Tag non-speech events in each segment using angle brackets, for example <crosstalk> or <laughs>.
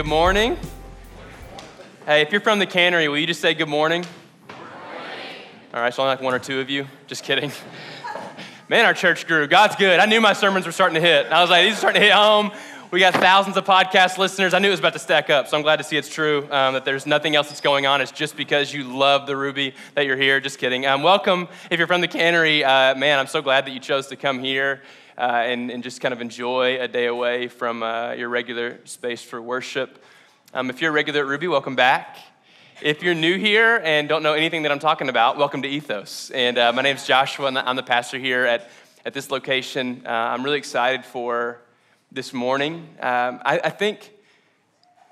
Good morning. Hey, if you're from the cannery, will you just say good morning? Good morning. All right, so only like one or two of you. Just kidding. <laughs> Man, our church grew. God's good. I knew my sermons were starting to hit. I was like, these are starting to hit home. We got thousands of podcast listeners. I knew it was about to stack up, so I'm glad to see it's true um, that there's nothing else that's going on. It's just because you love the Ruby that you're here. Just kidding. Um, welcome. If you're from the cannery, uh, man, I'm so glad that you chose to come here uh, and, and, just kind of enjoy a day away from uh, your regular space for worship. Um, if you're a regular at Ruby, welcome back. If you're new here and don't know anything that I'm talking about, welcome to Ethos. And uh, my name's Joshua, and I'm the pastor here at, at this location. Uh, I'm really excited for this morning. Um, I, I, think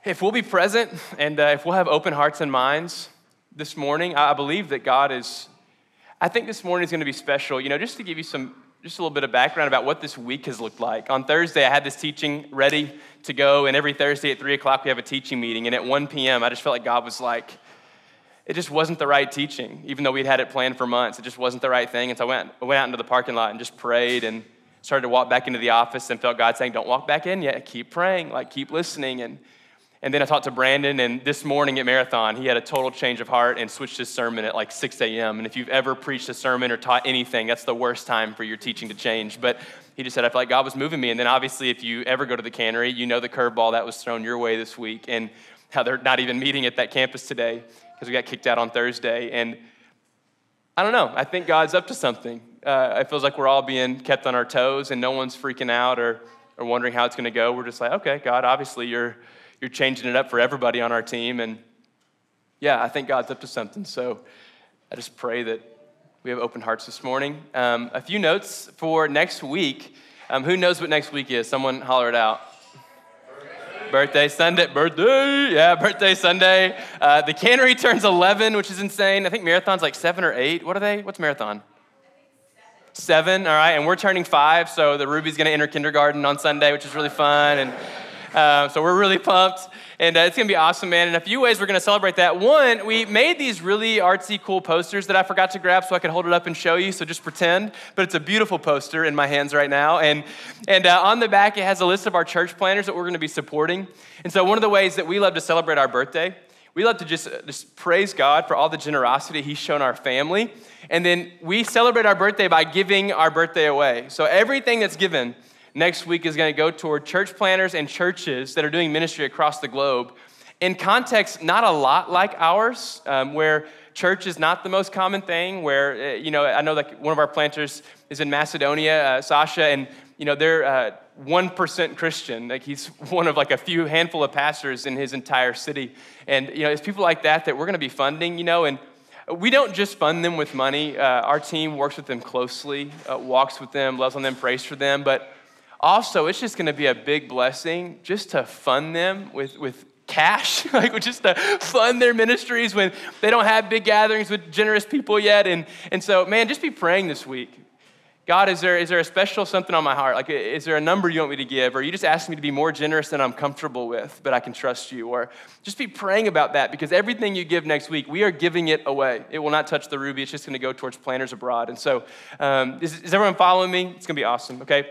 if we'll be present and uh, if we'll have open hearts and minds this morning, I, I believe that God is. I think this morning is going to be special. You know, just to give you some, just a little bit of background about what this week has looked like. On Thursday, I had this teaching ready to go. And every Thursday at 3 o'clock, we have a teaching meeting. And at 1 p.m., I just felt like God was like, it just wasn't the right teaching, even though we'd had it planned for months. It just wasn't the right thing. And so I went, I went out into the parking lot and just prayed and started to walk back into the office and felt God saying, Don't walk back in yet. Keep praying, like keep listening. And, and then I talked to Brandon, and this morning at Marathon, he had a total change of heart and switched his sermon at like 6 a.m. And if you've ever preached a sermon or taught anything, that's the worst time for your teaching to change. But he just said, I felt like God was moving me. And then obviously, if you ever go to the cannery, you know the curveball that was thrown your way this week and how they're not even meeting at that campus today because we got kicked out on Thursday. And I don't know, I think God's up to something. Uh, it feels like we're all being kept on our toes and no one's freaking out or, or wondering how it's going to go. We're just like, okay, God, obviously you're, you're changing it up for everybody on our team. And yeah, I think God's up to something. So I just pray that we have open hearts this morning. Um, a few notes for next week. Um, who knows what next week is? Someone holler it out. Birthday Sunday, birthday, yeah, birthday Sunday. Uh, the cannery turns 11, which is insane. I think marathon's like seven or eight. What are they? What's marathon? Seven, all right, and we're turning five, so the Ruby's gonna enter kindergarten on Sunday, which is really fun, and uh, so we're really pumped. And uh, it's gonna be awesome, man. In a few ways, we're gonna celebrate that. One, we made these really artsy, cool posters that I forgot to grab so I could hold it up and show you, so just pretend. But it's a beautiful poster in my hands right now. And, and uh, on the back, it has a list of our church planters that we're gonna be supporting. And so, one of the ways that we love to celebrate our birthday, we love to just, uh, just praise God for all the generosity He's shown our family. And then we celebrate our birthday by giving our birthday away. So, everything that's given, next week is going to go toward church planters and churches that are doing ministry across the globe in context not a lot like ours, um, where church is not the most common thing. Where uh, you know, I know like one of our planters is in Macedonia, uh, Sasha, and you know they're uh, one uh, Christian. Like he's <laughs> one of like a few handful of pastors in his entire city, and you know it's people like that that we're going to be funding. You know, and we don't just fund them with money. Uh, our team works with them closely, uh, walks with them, loves on them, prays for them, but also, it's just going to be a big blessing just to fund them with, with cash, <laughs> like just to fund their ministries when they don't have big gatherings with generous people yet. And, and so, man, just be praying this week. God, is there, is there a special something on my heart? Like, is there a number you want me to give? Or you just ask me to be more generous than I'm comfortable with, but I can trust you? Or just be praying about that because everything you give next week, we are giving it away. It will not touch the ruby. It's just going to go towards planters abroad. And so, um, is, is everyone following me? It's going to be awesome, okay?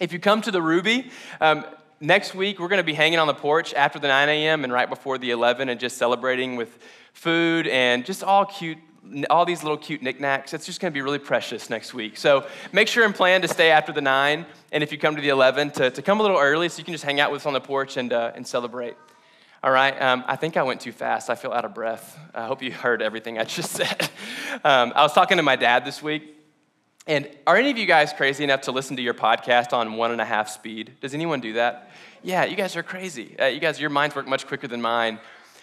If you come to the Ruby, um, next week we're going to be hanging on the porch after the 9 a.m. and right before the 11 and just celebrating with food and just all cute all these little cute knickknacks. It's just going to be really precious next week. So make sure and plan to stay after the 9, and if you come to the 11, to, to come a little early so you can just hang out with us on the porch and, uh, and celebrate. All right, um, I think I went too fast. I feel out of breath. I hope you heard everything I just <laughs> said. Um, I was talking to my dad this week, and are any of you guys crazy enough to listen to your podcast on one and a half speed? Does anyone do that? Yeah, you guys are crazy. Uh, you guys, your minds work much quicker than mine.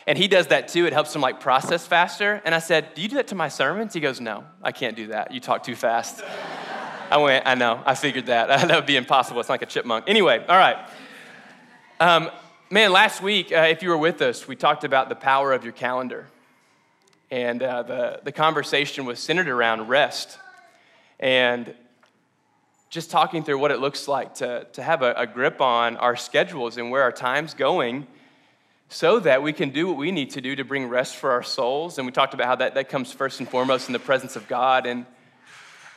And he does that too. It helps him like process faster. And I said, Do you do that to my sermons? He goes, No, I can't do that. You talk too fast. <laughs> I went, I know, I figured that. <laughs> that would be impossible. It's like a chipmunk. Anyway, all right. Um, man, last week, uh, if you were with us, we talked about the power of your calendar. And uh, the, the conversation was centered around rest and just talking through what it looks like to, to have a, a grip on our schedules and where our time's going so that we can do what we need to do to bring rest for our souls. And we talked about how that, that comes first and foremost in the presence of God. And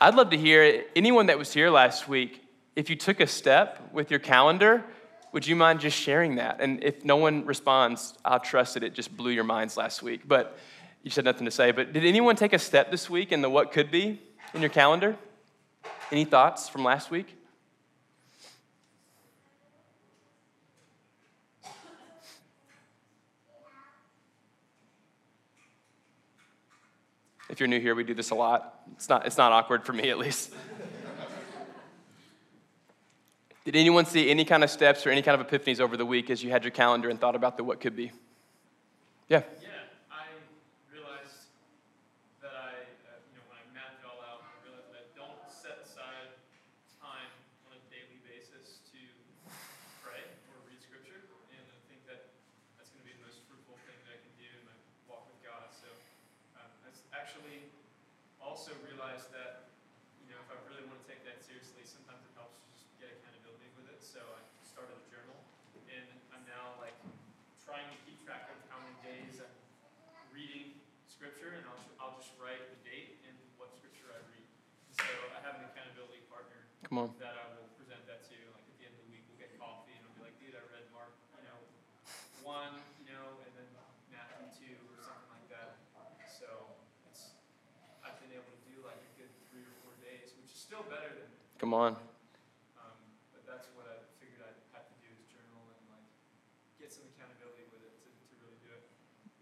I'd love to hear anyone that was here last week, if you took a step with your calendar would you mind just sharing that? And if no one responds, I'll trust that it just blew your minds last week. But you said nothing to say. But did anyone take a step this week in the what could be in your calendar? Any thoughts from last week? If you're new here, we do this a lot. It's not, it's not awkward for me, at least. Did anyone see any kind of steps or any kind of epiphanies over the week as you had your calendar and thought about the what could be? Yeah. Come on. That I will present that to. Like at the end of the week, we'll get coffee, and I'll be like, dude, I read Mark, you know, one, you know, and then Matthew two or something like that. So it's I've been able to do like a good three or four days, which is still better than. Come on. Um, but that's what I figured I'd have to do is journal and like get some accountability with it to, to really do it.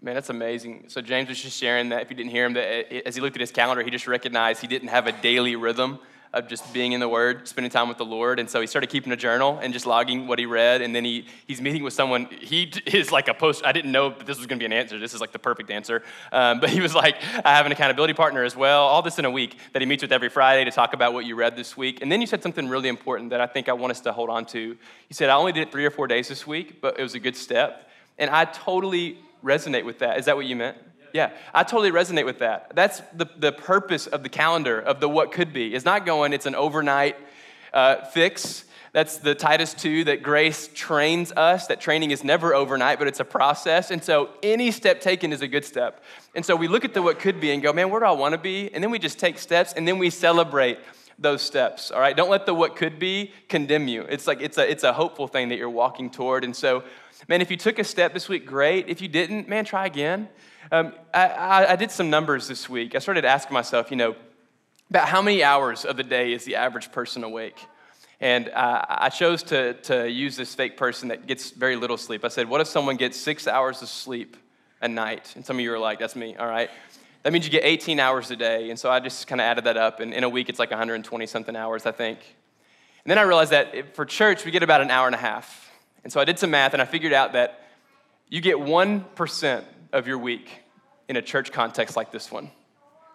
Man, that's amazing. So James was just sharing that if you didn't hear him, that as he looked at his calendar, he just recognized he didn't have a daily rhythm of just being in the Word, spending time with the Lord. And so he started keeping a journal and just logging what he read. And then he, he's meeting with someone. He <laughs> is like a post. I didn't know that this was going to be an answer. This is like the perfect answer. Um, but he was like, I have an accountability partner as well. All this in a week that he meets with every Friday to talk about what you read this week. And then you said something really important that I think I want us to hold on to. You said, I only did it three or four days this week, but it was a good step. And I totally resonate with that. Is that what you meant? Yeah, I totally resonate with that. That's the, the purpose of the calendar, of the what could be. It's not going, it's an overnight uh, fix. That's the Titus 2 that grace trains us. That training is never overnight, but it's a process. And so any step taken is a good step. And so we look at the what could be and go, man, where do I want to be? And then we just take steps and then we celebrate those steps. All right. Don't let the what could be condemn you. It's like it's a it's a hopeful thing that you're walking toward. And so, man, if you took a step this week, great. If you didn't, man, try again. Um, I, I, I did some numbers this week. I started asking myself, you know, about how many hours of the day is the average person awake? And uh, I chose to, to use this fake person that gets very little sleep. I said, what if someone gets six hours of sleep a night? And some of you are like, that's me, all right. That means you get 18 hours a day. And so I just kind of added that up. And in a week, it's like 120 something hours, I think. And then I realized that for church, we get about an hour and a half. And so I did some math and I figured out that you get 1% of your week in a church context like this one.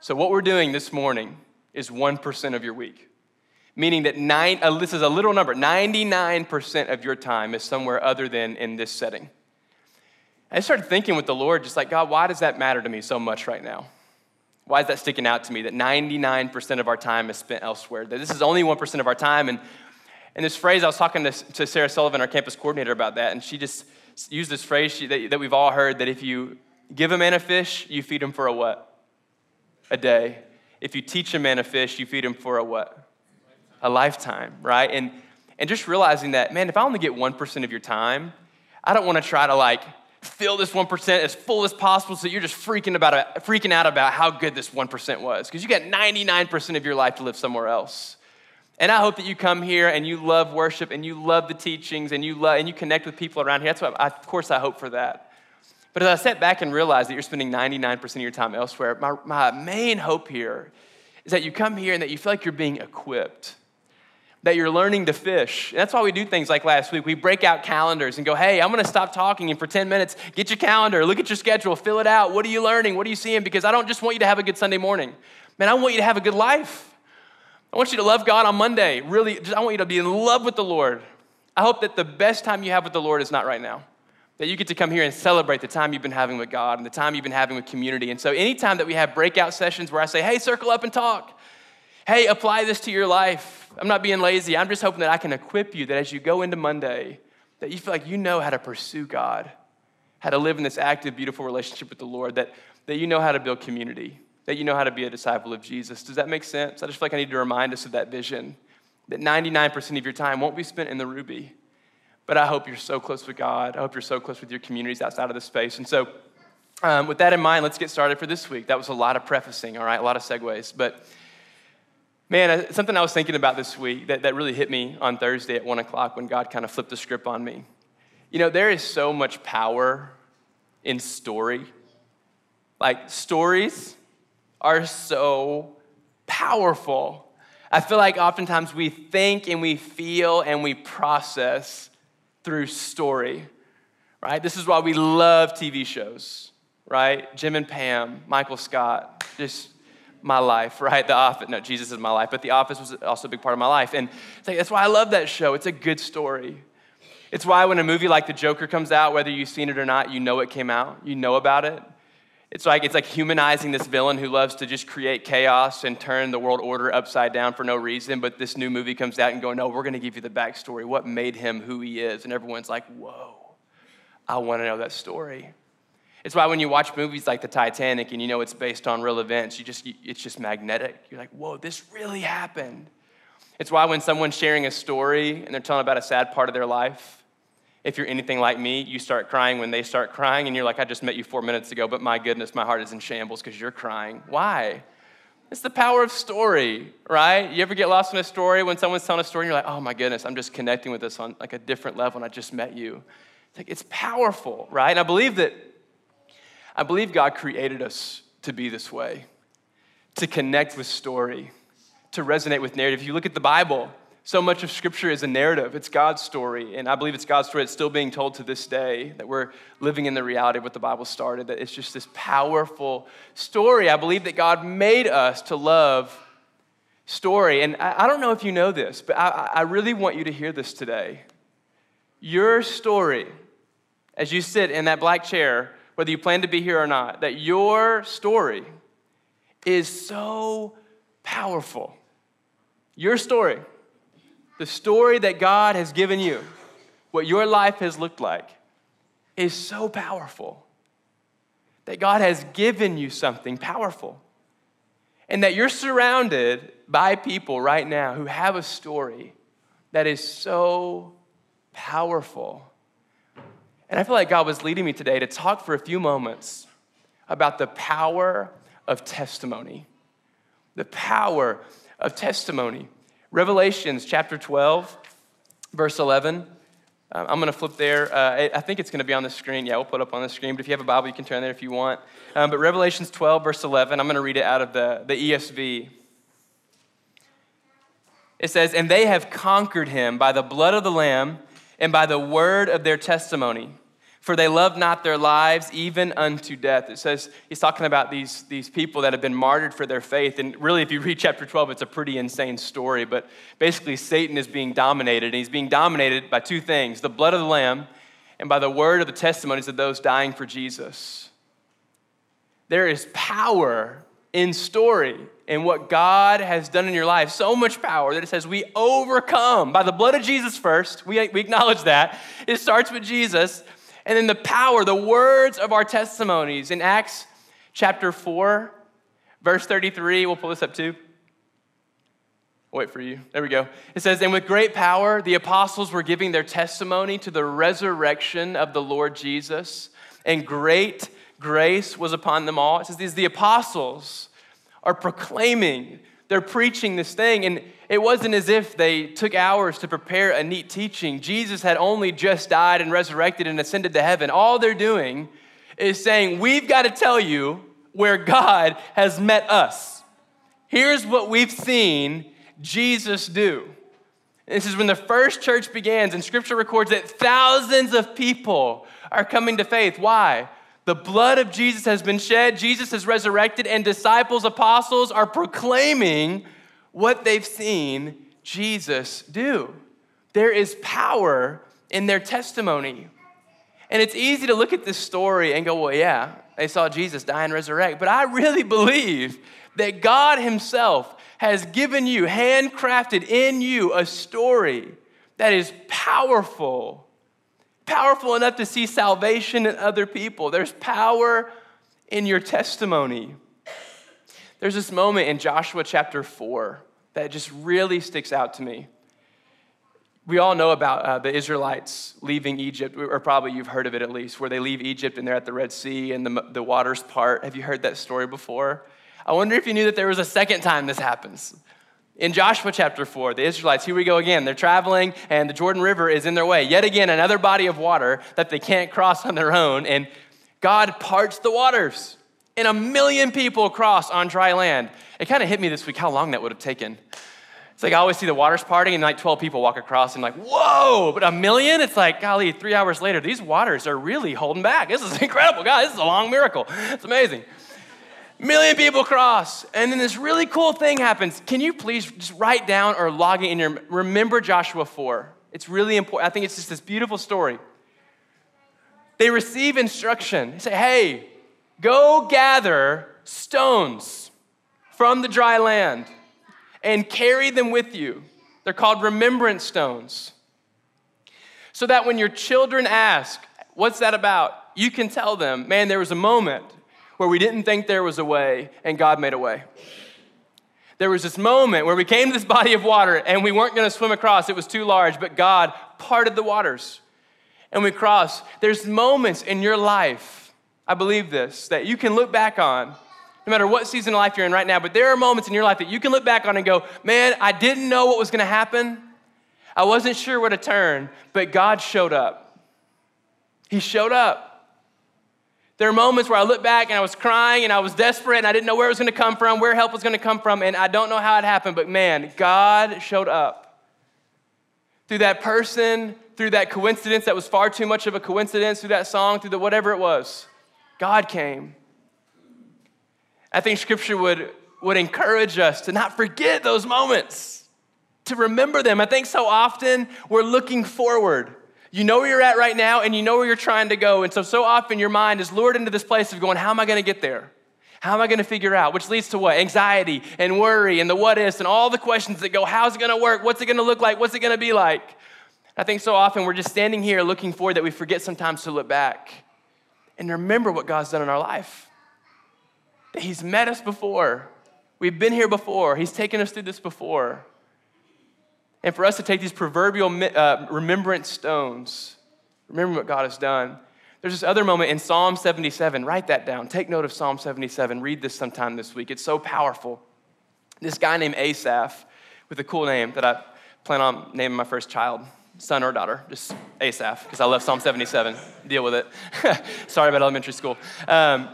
So, what we're doing this morning is 1% of your week, meaning that nine, uh, this is a little number 99% of your time is somewhere other than in this setting. I started thinking with the Lord, just like, God, why does that matter to me so much right now? Why is that sticking out to me that 99% of our time is spent elsewhere? That this is only 1% of our time. And, and this phrase, I was talking to, to Sarah Sullivan, our campus coordinator, about that, and she just used this phrase she, that, that we've all heard that if you give a man a fish, you feed him for a what? A day. If you teach a man a fish, you feed him for a what? A lifetime, right? And and just realizing that, man, if I only get 1% of your time, I don't want to try to like fill this 1% as full as possible so you're just freaking about freaking out about how good this 1% was because you got 99% of your life to live somewhere else. And I hope that you come here and you love worship and you love the teachings and you love and you connect with people around here. That's what I, of course I hope for that. But as I sat back and realized that you're spending 99% of your time elsewhere, my, my main hope here is that you come here and that you feel like you're being equipped, that you're learning to fish. That's why we do things like last week. We break out calendars and go, hey, I'm gonna stop talking and for 10 minutes, get your calendar, look at your schedule, fill it out. What are you learning? What are you seeing? Because I don't just want you to have a good Sunday morning. Man, I want you to have a good life. I want you to love God on Monday. Really, I want you to be in love with the Lord. I hope that the best time you have with the Lord is not right now that you get to come here and celebrate the time you've been having with God and the time you've been having with community. And so, anytime that we have breakout sessions where I say, hey, circle up and talk, hey, apply this to your life. I'm not being lazy. I'm just hoping that I can equip you that as you go into Monday, that you feel like you know how to pursue God, how to live in this active, beautiful relationship with the Lord, that, that you know how to build community, that you know how to be a disciple of Jesus. Does that make sense? I just feel like I need to remind us of that vision that 99% of your time won't be spent in the Ruby but I hope you're so close with God. I hope you're so close with your communities outside of this space. And so, um, with that in mind, let's get started for this week. That was a lot of prefacing, all right, a lot of segues. But man, uh, something I was thinking about this week that, that really hit me on Thursday at one o'clock when God kind of flipped the script on me. You know, there is so much power in story. Like, stories are so powerful. I feel like oftentimes we think and we feel and we process through story, right? This is why we love TV shows, right? Jim and Pam, Michael Scott, just my life, right? The Office, no, Jesus is my life, but The Office was also a big part of my life. And like, that's why I love that show. It's a good story. It's why when a movie like The Joker comes out, whether you've seen it or not, you know it came out, you know about it. It's like it's like humanizing this villain who loves to just create chaos and turn the world order upside down for no reason. But this new movie comes out and going, no, we're going to give you the backstory. What made him who he is? And everyone's like, whoa, I want to know that story. It's why when you watch movies like the Titanic and you know it's based on real events, you just it's just magnetic. You're like, whoa, this really happened. It's why when someone's sharing a story and they're telling about a sad part of their life, if you're anything like me, you start crying when they start crying, and you're like, I just met you four minutes ago, but my goodness, my heart is in shambles because you're crying. Why? It's the power of story, right? You ever get lost in a story when someone's telling a story and you're like, oh my goodness, I'm just connecting with this on like a different level and I just met you. It's like it's powerful, right? And I believe that I believe God created us to be this way, to connect with story, to resonate with narrative. If you look at the Bible, so much of Scripture is a narrative. It's God's story. And I believe it's God's story that's still being told to this day, that we're living in the reality of what the Bible started, that it's just this powerful story. I believe that God made us to love story. And I, don't know if you know this, but I really want you to hear this today. Your story, as you sit in that black chair, whether you plan to be here or not, that your story is so powerful. Your story the story that God has given you, what your life has looked like, is so powerful. That God has given you something powerful. And that you're surrounded by people right now who have a story that is so powerful. And I feel like God was leading me today to talk for a few moments about the power of testimony. The power of testimony. Revelations chapter 12, verse 11. Uh, I'm going to flip there. Uh, I think it's going to be on the screen. Yeah, we'll put it up on the screen. But if you have a Bible, you can turn there if you want. Um, but Revelations 12, verse 11, I'm going to read it out of the, the ESV. It says, And they have conquered him by the blood of the Lamb and by the word of their testimony for they love not their lives even unto death. It says, he's talking about these, these people that have been martyred for their faith. And really, if you read chapter 12, it's a pretty insane story. But basically, Satan is being dominated, and he's being dominated by two things the blood of the Lamb and by the word of the testimonies of those dying for Jesus. There is power in story and what God has done in your life. So much power that it says we overcome by the blood of Jesus first. We, we acknowledge that. It starts with Jesus and then the power, the words of our testimonies. In Acts chapter 4, verse 33, we'll pull this up too. wait for you. There we go. It says, And with great power, the apostles were giving their testimony to the resurrection of the Lord Jesus, and great grace was upon them all. It says, These the apostles are proclaiming, they're preaching this thing. And it wasn't as if they took hours to prepare a neat teaching. Jesus had only just died and resurrected and ascended to heaven. All they're doing is saying, We've got to tell you where God has met us. Here's what we've seen Jesus do. This is when the first church begins, and scripture records that thousands of people are coming to faith. Why? The blood of Jesus has been shed, Jesus has resurrected, and disciples, apostles are proclaiming what they've seen Jesus do. There is power in their testimony. And it's easy to look at this story and go, well, yeah, they saw Jesus die and resurrect. But I really believe that God Himself has given you, handcrafted in you, a story that is powerful, powerful enough to see salvation in other people. There's power in your testimony. There's this moment in Joshua chapter 4 that just really sticks out to me. we all know about uh, the Israelites leaving Egypt, or probably you've heard of it at least, where they leave Egypt and they're at the Red Sea and the, the waters part. Have you heard that story before? I wonder if you knew that there was a second time this happens. In Joshua chapter 4, the Israelites, here we go again. They're traveling and the Jordan River is in their way. Yet again, another body of water that they can't cross on their own. And God parts the waters and a million people cross on dry land. It kind of hit me this week how long that would have taken. It's like I always see the waters parting and like 12 people walk across and like, whoa, but a million? It's like, golly, three hours later, these waters are really holding back. This is <laughs> incredible. God, this is a long miracle. It's amazing. Million people cross. And then this really cool thing happens. Can you please just write down or log it in your, remember Joshua 4. It's really important. I think it's just this beautiful story. They receive instruction. They say, hey, go gather stones from the dry land and carry them with you. They're called remembrance stones. So that when your children ask, What's that about? you can tell them, Man, there was a moment where we didn't think there was a way and God made a way. There was this moment where we came to this body of water and we weren't going to swim across, it was too large, but God parted the waters and we crossed. There's moments in your life, I believe this, that you can look back on no matter what season of life you're in right now, but there are moments in your life that you can look back on and go, man, I didn't know what was going to happen. I wasn't sure where to turn, but God showed up. He showed up. There are moments where I look back and I was crying and I was desperate and I didn't know where it was going to come from, where help was going to come from, and I don't know how it happened, but man, God showed up. Through that person, through that coincidence that was far too much of a coincidence, through that song, through the whatever it was, God came. I think scripture would, would encourage us to not forget those moments, to remember them. I think so often we're looking forward. You know where you're at right now and you know where you're trying to go. And so, so often your mind is lured into this place of going, How am I going to get there? How am I going to figure out? Which leads to what? Anxiety and worry and the what ifs and all the questions that go, How's it going to work? What's it going to look like? What's it going to be like? I think so often we're just standing here looking forward that we forget sometimes to look back and remember what God's done in our life that He's met us before. We've been here before. He's taken us through this before. And for us to take these proverbial uh, remembrance stones, remember what God has done. There's this other moment in Psalm 77. Write that down. Take note of Psalm 77. Read this sometime this week. It's so powerful. This guy named Asaph, with a cool name that I plan on naming my first child, son or daughter, just Asaph, because I love Psalm 77. Deal with it. <laughs> Sorry about elementary school. Um,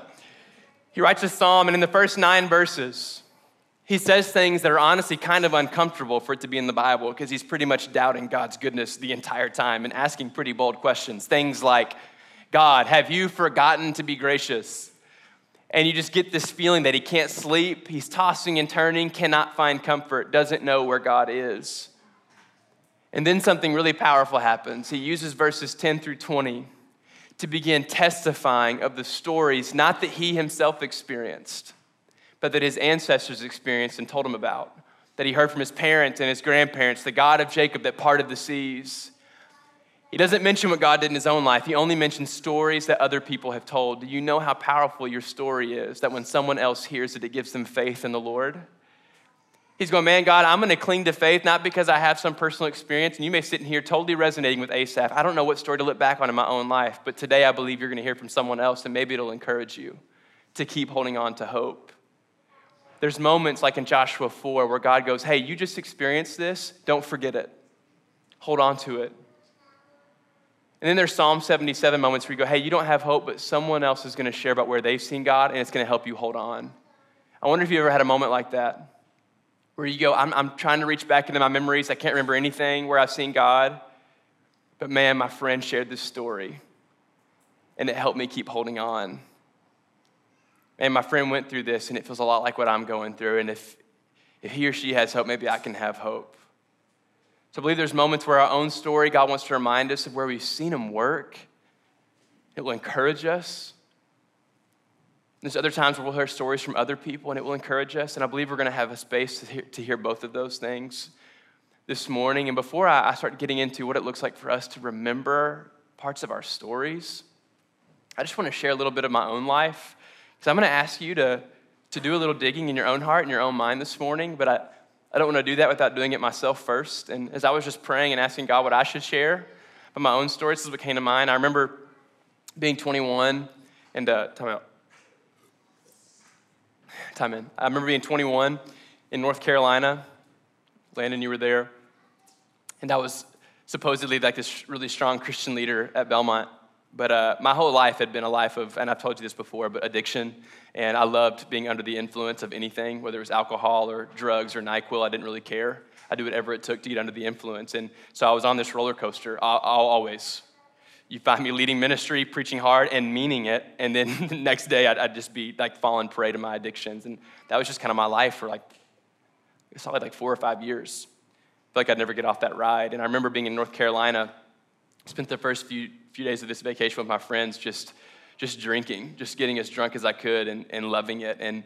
he writes this psalm, and in the first nine verses, he says things that are honestly kind of uncomfortable for it to be in the Bible because he's pretty much doubting God's goodness the entire time and asking pretty bold questions. Things like, God, have you forgotten to be gracious? And you just get this feeling that he can't sleep, he's tossing and turning, cannot find comfort, doesn't know where God is. And then something really powerful happens. He uses verses 10 through 20 to begin testifying of the stories, not that he himself experienced, but that his ancestors experienced and told him about, that he heard from his parents and his grandparents, the God of Jacob that parted the seas. He doesn't mention what God did in his own life. He only mentions stories that other people have told. Do you know how powerful your story is? That when someone else hears it, it gives them faith in the Lord? He's going, man, God, I'm going to cling to faith, not because I have some personal experience. And you may sit in here totally resonating with Asaph. I don't know what story to look back on in my own life, but today I believe you're going to hear from someone else, and maybe it'll encourage you to keep holding on to hope. There's moments like in Joshua 4 where God goes, hey, you just experienced this. Don't forget it. Hold on to it. And then there's Psalm 77 moments where you go, hey, you don't have hope, but someone else is going to share about where they've seen God, and it's going to help you hold on. I wonder if you ever had a moment like that where you go, I'm, I'm trying to reach back into my memories. I can't remember anything where I've seen God. But man, my friend shared this story, and it helped me keep holding on. And my friend went through this, and it feels a lot like what I'm going through. And if, if he or she has hope, maybe I can have hope. So I believe there's moments where our own story, God wants to remind us of where we've seen him work. It will encourage us. There's other times where we'll hear stories from other people and it will encourage us. And I believe we're going to have a space to hear, to hear both of those things this morning. And before I, I start getting into what it looks like for us to remember parts of our stories, I just want to share a little bit of my own life. Because I'm going to ask you to, to do a little digging in your own heart and your own mind this morning. But I, I don't want to do that without doing it myself first. And as I was just praying and asking God what I should share about my own story, this is what came to mind. I remember being 21 and uh, time out. Time in. I remember being 21 in North Carolina. Landon, you were there. And I was supposedly like this really strong Christian leader at Belmont. But uh, my whole life had been a life of, and I've told you this before, but addiction. And I loved being under the influence of anything, whether it was alcohol or drugs or NyQuil. I didn't really care. I'd do whatever it took to get under the influence. And so I was on this roller coaster, I'll, I'll always. You find me leading ministry, preaching hard, and meaning it. And then <laughs> the next day, I'd, I'd just be like falling prey to my addictions. And that was just kind of my life for like, it's probably like four or five years. I feel like I'd never get off that ride. And I remember being in North Carolina, spent the first few few days of this vacation with my friends just, just drinking, just getting as drunk as I could and, and loving it. And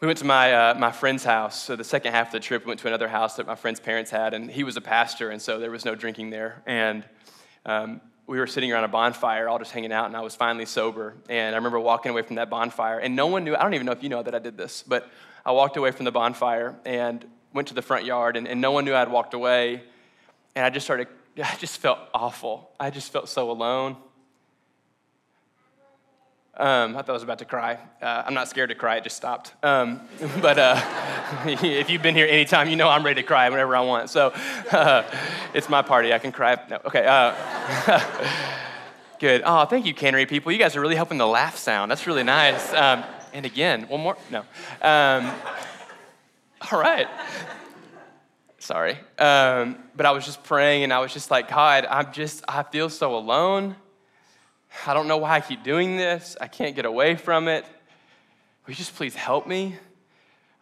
we went to my, uh, my friend's house. So the second half of the trip, we went to another house that my friend's parents had, and he was a pastor, and so there was no drinking there. And um, we were sitting around a bonfire, all just hanging out, and I was finally sober. And I remember walking away from that bonfire, and no one knew, I don't even know if you know that I did this, but I walked away from the bonfire and went to the front yard, and, and no one knew I'd walked away. And I just started I just felt awful. I just felt so alone. Um, I thought I was about to cry. Uh, I'm not scared to cry, it just stopped. Um, <laughs> but uh, <laughs> if you've been here anytime, you know I'm ready to cry whenever I want. So <laughs> uh, it's my party, I can cry. No, okay. Uh, good. Oh, thank you, Cannery people. You guys are really helping the laugh sound. That's really nice. Um, and again, one more. No. Um, all right sorry. Um, but I was just praying and I was just like, God, I'm just, I feel so alone. I don't know why I keep doing this. I can't get away from it. Will you just please help me?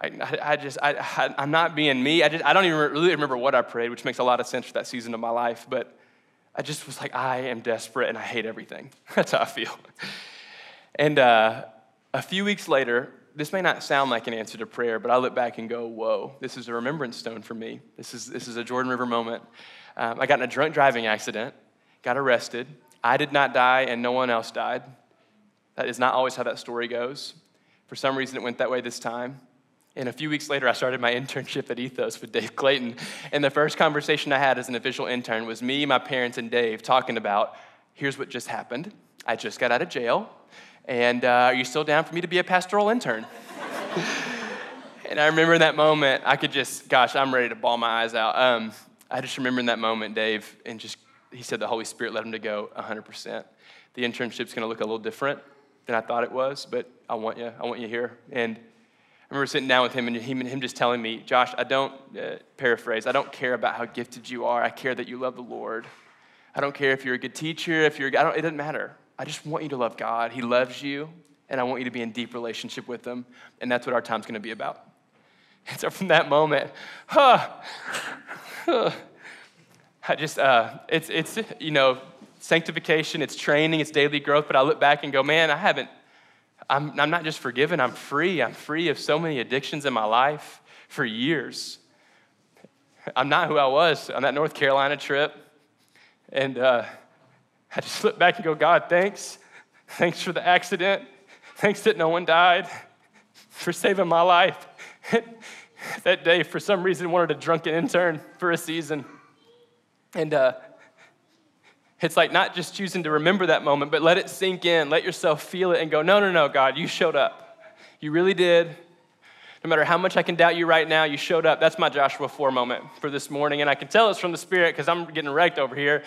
I, I, I just, I, I, am not being me. I, just, I don't even really remember what I prayed, which makes a lot of sense for that season of my life. But I just was like, I am desperate and I hate everything. <laughs> That's how I feel. And uh, a few weeks later, this may not sound like an answer to prayer, but I look back and go, whoa, this is a remembrance stone for me. This is, this is a Jordan River moment. Um, I got in a drunk driving accident, got arrested. I did not die, and no one else died. That is not always how that story goes. For some reason, it went that way this time. And a few weeks later, I started my <laughs> internship at Ethos with Dave Clayton. And the first conversation I had as an official intern was me, my parents, and Dave talking about here's what just happened. I just got out of jail. And uh, are you still down for me to be a pastoral intern? <laughs> and I remember in that moment, I could just, gosh, I'm ready to bawl my eyes out. Um, I just remember in that moment, Dave, and just, he said the Holy Spirit led him to go 100%. The internship's gonna look a little different than I thought it was, but I want you, I want you here. And I remember sitting down with him and him, him just telling me, Josh, I don't, uh, paraphrase, I don't care about how gifted you are. I care that you love the Lord. I don't care if you're a good teacher, if you're, I don't, it doesn't matter. I just want you to love God. He loves you, and I want you to be in deep relationship with Him. And that's what our time's to be about. <laughs> And so from that moment, huh, huh, I just, uh, it's, it's, you know, sanctification, it's training, it's daily growth. But I look back and go, man, I haven't, I'm, I'm not just forgiven, I'm free. I'm free of so many addictions in my life for years. I'm not who I was on that North Carolina trip. And, uh, I just look back and go, God, thanks. Thanks for the accident. Thanks that no one died, for saving my life. <laughs> that day, for some reason, wanted a drunken intern for a season. And uh, it's like not just choosing to remember that moment, but let it sink in. Let yourself feel it and go, no, no, no, God, you showed up. You really did. No matter how much I can doubt you right now, you showed up. That's my Joshua 4 moment for this morning. And I can tell it's from the Spirit because I'm getting wrecked over here.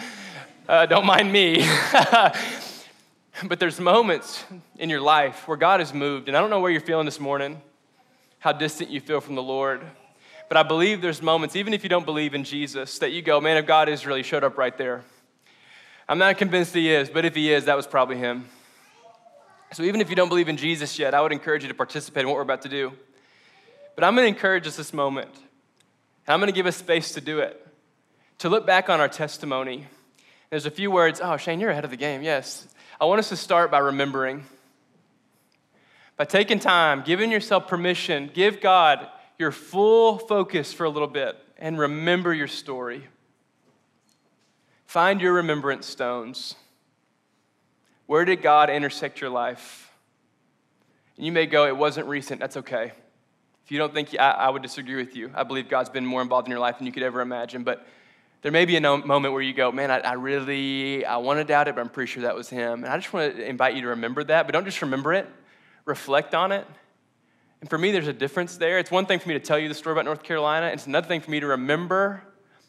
Uh, don't mind me. <laughs> but there's moments in your life where God has moved, and I don't know where you're feeling this morning, how distant you feel from the Lord. But I believe there's moments, even if you don't believe in Jesus, that you go, man, if God is really showed up right there. I'm not convinced he is, but if he is, that was probably him. So even if you don't believe in Jesus yet, I would encourage you to participate in what we're about to do. But I'm going to encourage us this moment. And I'm going to give us space to do it, to look back on our testimony there's a few words. Oh, Shane, you're ahead of the game. Yes. I want us to start by remembering. By taking time, giving yourself permission, give God your full focus for a little bit and remember your story. Find your remembrance stones. Where did God intersect your life? And you may go, it wasn't recent. That's okay. If you don't think, I, I would disagree with you. I believe God's been more involved in your life than you could ever imagine. But there may be a moment where you go, man, I, I really, I want to doubt it, but I'm pretty sure that was him. And I just want to invite you to remember that, but don't just remember it, reflect on it. And for me, there's a difference there. It's one thing for me to tell you the story about North Carolina, it's another thing for me to remember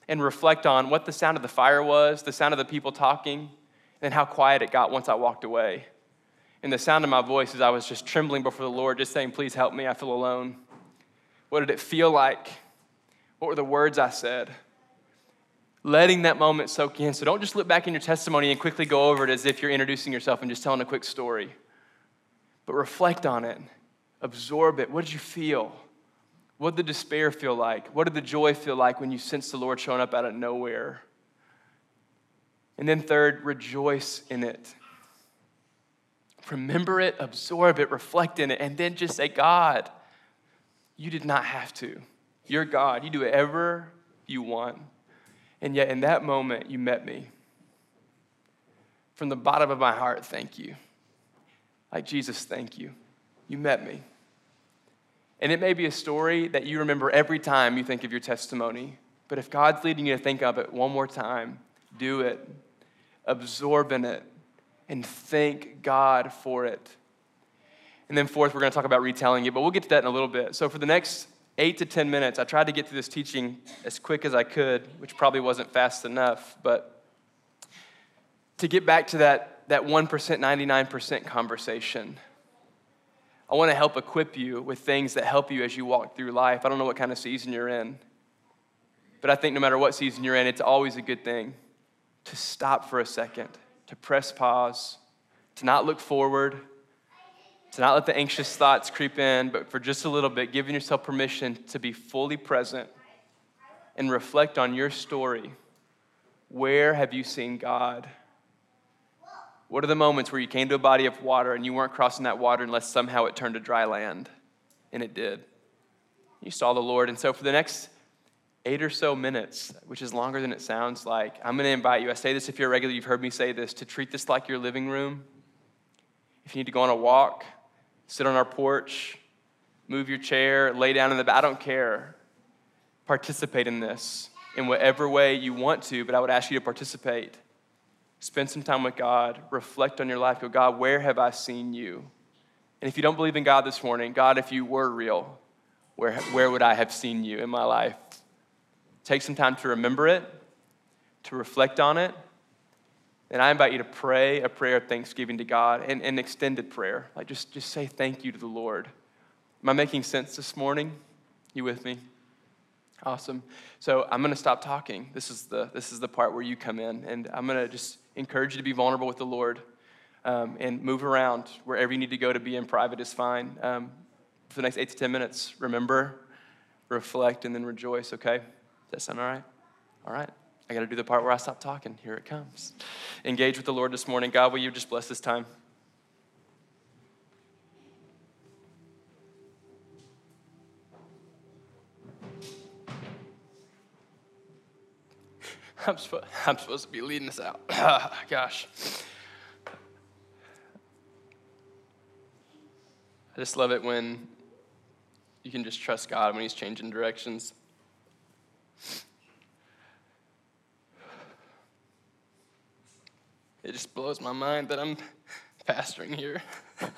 and reflect on what the sound of the fire was, the sound of the people talking, and how quiet it got once I walked away. And the sound of my voice as I was just trembling before the Lord, just saying, Please help me, I feel alone. What did it feel like? What were the words I said? Letting that moment soak in. So don't just look back in your testimony and quickly go over it as if you're introducing yourself and just telling a quick story. But reflect on it, absorb it. What did you feel? What did the despair feel like? What did the joy feel like when you sensed the Lord showing up out of nowhere? And then, third, rejoice in it. Remember it, absorb it, reflect in it, and then just say, God, you did not have to. You're God. You do whatever you want. And yet, in that moment, you met me. From the bottom of my heart, thank you. Like Jesus, thank you. You met me. And it may be a story that you remember every time you think of your testimony. But if God's leading you to think of it one more time, do it. Absorb in it and thank God for it. And then, fourth, we're going to talk about retelling it, but we'll get to that in a little bit. So, for the next eight to 10 minutes. I tried to get through this teaching as quick as I could, which probably wasn't fast enough, but to get back to that, that 1%, 99% conversation, I want to help equip you with things that help you as you walk through life. I don't know what kind of season you're in, but I think no matter what season you're in, it's always a good thing to stop for a second, to press pause, to not look forward to not let the anxious thoughts creep in, but for just a little bit, giving yourself permission to be fully present and reflect on your story. Where have you seen God? What are the moments where you came to a body of water and you weren't crossing that water unless somehow it turned to dry land? And it did. You saw the Lord. And so for the next eight or so minutes, which is longer than it sounds like, I'm going to invite you. I say this if you're a regular, you've heard me say this, to treat this like your living room. If you need to go on a walk, sit on our porch, move your chair, lay down in the bed. I don't care. Participate in this in whatever way you want to, but I would ask you to participate. Spend some time with God, reflect on your life. Go, God, where have I seen you? And if you don't believe in God this morning, God, if you were real, where, where would I have seen you in my life? Take some time to remember it, to reflect on it, and I invite you to pray a prayer of thanksgiving to God and an extended prayer. Like just, just say thank you to the Lord. Am I making sense this morning? You with me? Awesome. So I'm going to stop talking. This is the this is the part where you come in, and I'm going to just encourage you to be vulnerable with the Lord, um, and move around wherever you need to go to be in private is fine. Um, for the next eight to ten minutes, remember, reflect, and then rejoice. Okay? Does that sound all right? All right. I got to do the part where I stop talking. Here it comes. Engage with the Lord this morning. God, will you just bless this time? <laughs> I'm, I'm supposed to be leading us out. <laughs> Gosh. I just love it when you can just trust God when He's changing directions. It just blows my mind that I'm pastoring here. if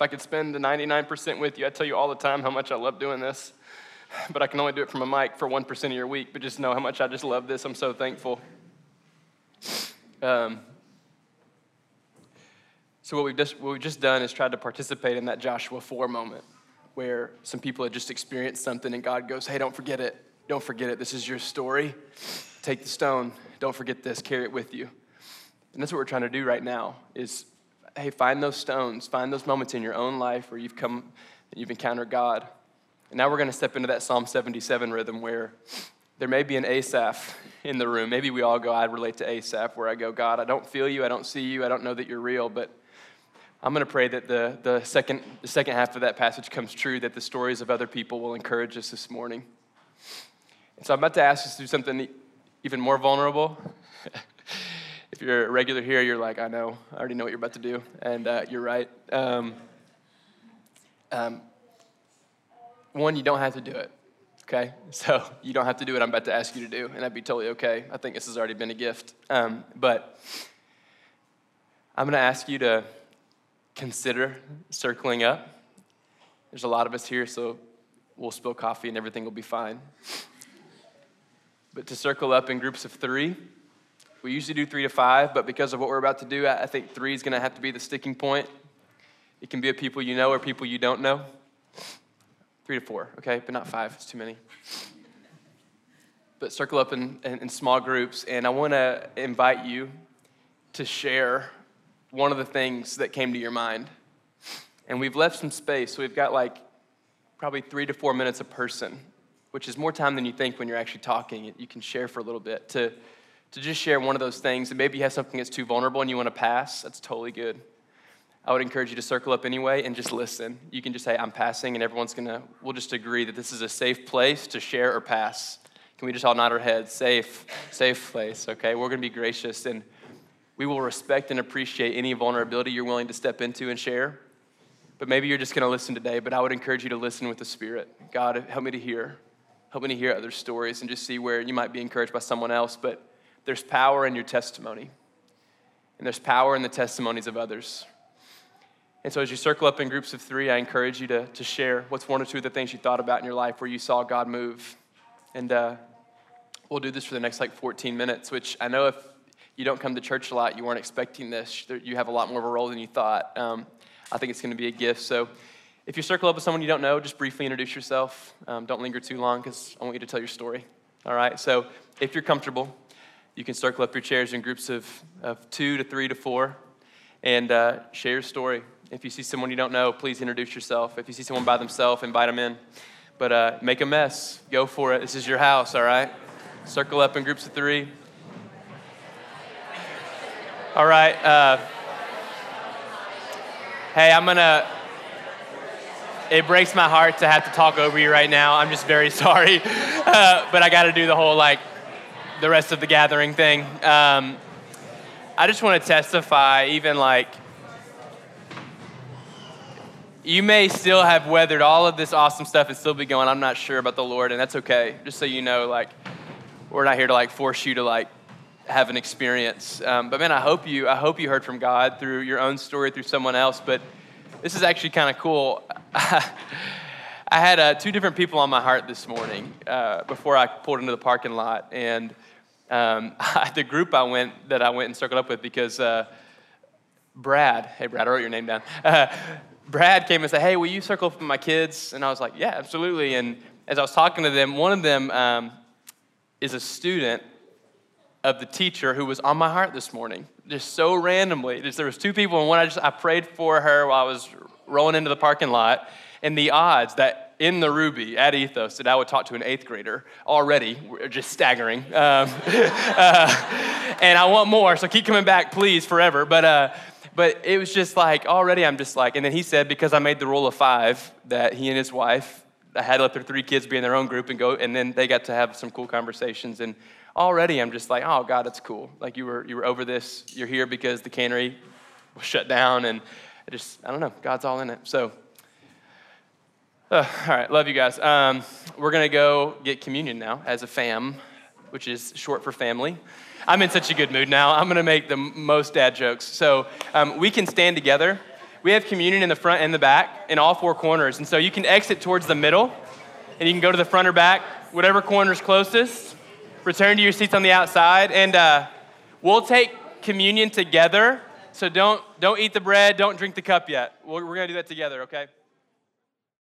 I could spend the 99% with you, I'd tell you all the time how much I love doing this. But I can only do it from a mic for 1% of your week. But just know how much I just love this. I'm so thankful. Um, so, what we've, just, what we've just done is tried to participate in that Joshua 4 moment where some people had just experienced something and God goes, hey, don't forget it. Don't forget it. This is your story. Take the stone. Don't forget this. Carry it with you. And that's what we're trying to do right now is, hey, find those stones. Find those moments in your own life where you've come and you've encountered God. And now we're going to step into that Psalm 77 rhythm where there may be an Asaph in the room. Maybe we all go, I relate to Asaph, where I go, God, I don't feel you. I don't see you. I don't know that you're real, but I'm going to pray that the, the, second, the second half of that passage comes true, that the stories of other people will encourage us this morning. And so I'm about to ask us to do something even more vulnerable. <laughs> if you're a regular here, you're like, I know, I already know what you're about to do, and uh, you're right. Um, um, one, you don't have to do it, okay? So <laughs> you don't have to do what I'm about to ask you to do, and that'd be totally okay. I think this has already been a gift. Um, but I'm going to ask you to consider circling up. There's a lot of us here, so we'll spill coffee and everything will be fine. But to circle up in groups of three, we usually do three to five, but because of what we're about to do, I think three is going to have to be the sticking point. It can be a people you know or people you don't know. Three to four, okay? But not five, it's too many. But circle up in, in, in small groups, and I want to invite you to share one of the things that came to your mind. And we've left some space, so we've got like probably three to four minutes a person, which is more time than you think when you're actually talking. You can share for a little bit to to just share one of those things. And maybe you have something that's too vulnerable and you want to pass, that's totally good. I would encourage you to circle up anyway and just listen. You can just say, I'm passing, and everyone's gonna, we'll just agree that this is a safe place to share or pass. Can we just all nod our heads? Safe, safe place, okay? We're gonna be gracious and we will respect and appreciate any vulnerability you're willing to step into and share. But maybe you're just gonna listen today, but I would encourage you to listen with the Spirit. God, help me to hear. Help me to hear other stories and just see where you might be encouraged by someone else. But there's power in your testimony, and there's power in the testimonies of others. And so, as you circle up in groups of three, I encourage you to, to share what's one or two of the things you thought about in your life where you saw God move. And uh, we'll do this for the next like 14 minutes, which I know if you don't come to church a lot, you weren't expecting this. You have a lot more of a role than you thought. Um, I think it's going to be a gift. So, if you circle up with someone you don't know, just briefly introduce yourself. Um, don't linger too long because I want you to tell your story. All right? So, if you're comfortable, you can circle up your chairs in groups of, of two to three to four and uh, share your story. If you see someone you don't know, please introduce yourself. If you see someone by themselves, invite them in. But uh, make a mess. Go for it. This is your house, all right? Circle up in groups of three. All right. Uh, hey, I'm going to. It breaks my heart to have to talk over you right now. I'm just very <laughs> sorry. Uh, but I got to do the whole like the rest of the gathering thing. Um, I just want to testify, even like, you may still have weathered all of this awesome stuff and still be going, I'm not sure about the Lord, and that's okay. Just so you know, like, we're not here to like force you to like have an experience. Um, but man, I hope you, I hope you heard from God through your own story, through someone else. But this is actually kind of cool. <laughs> I had uh, two different people on my heart this morning uh, before I pulled into the parking lot, and um, <laughs> the group I went that I went and circled up with because uh, Brad, hey Brad, I wrote your name down. <laughs> Uh, Brad came and said, "Hey, will you circle with my kids?" And I was like, "Yeah, absolutely." And as I was talking to them, one of them um, is a student of the teacher who was on my heart this morning, just so randomly. Just, there was two people, and one I just I prayed for her while I was rolling into the parking lot, and the odds that in the Ruby at Ethos that I would talk to an eighth grader already, just staggering. Um, <laughs> uh, and I want more, so keep coming back, please, forever. But, uh, but it was just like, already I'm just like, and then he said, because I made the rule of five, that he and his wife, I had let their three kids be in their own group and go, and then they got to have some cool conversations. And already I'm just like, oh, God, that's cool. Like you were, you were over this. You're here because the cannery was shut down. And I just, I don't know, God's all in it. So, uh, all right, love you guys. Um, we're to go get communion now as a fam, which is short for family. I'm in such a good mood now. I'm to make the most dad jokes. So um, we can stand together. We have communion in the front and the back in all four corners. And so you can exit towards the middle and you can go to the front or back, whatever corner is closest. Return to your seats on the outside. And uh, we'll take communion together. So don't, don't eat the bread, don't drink the cup yet. We're, we're to do that together, okay?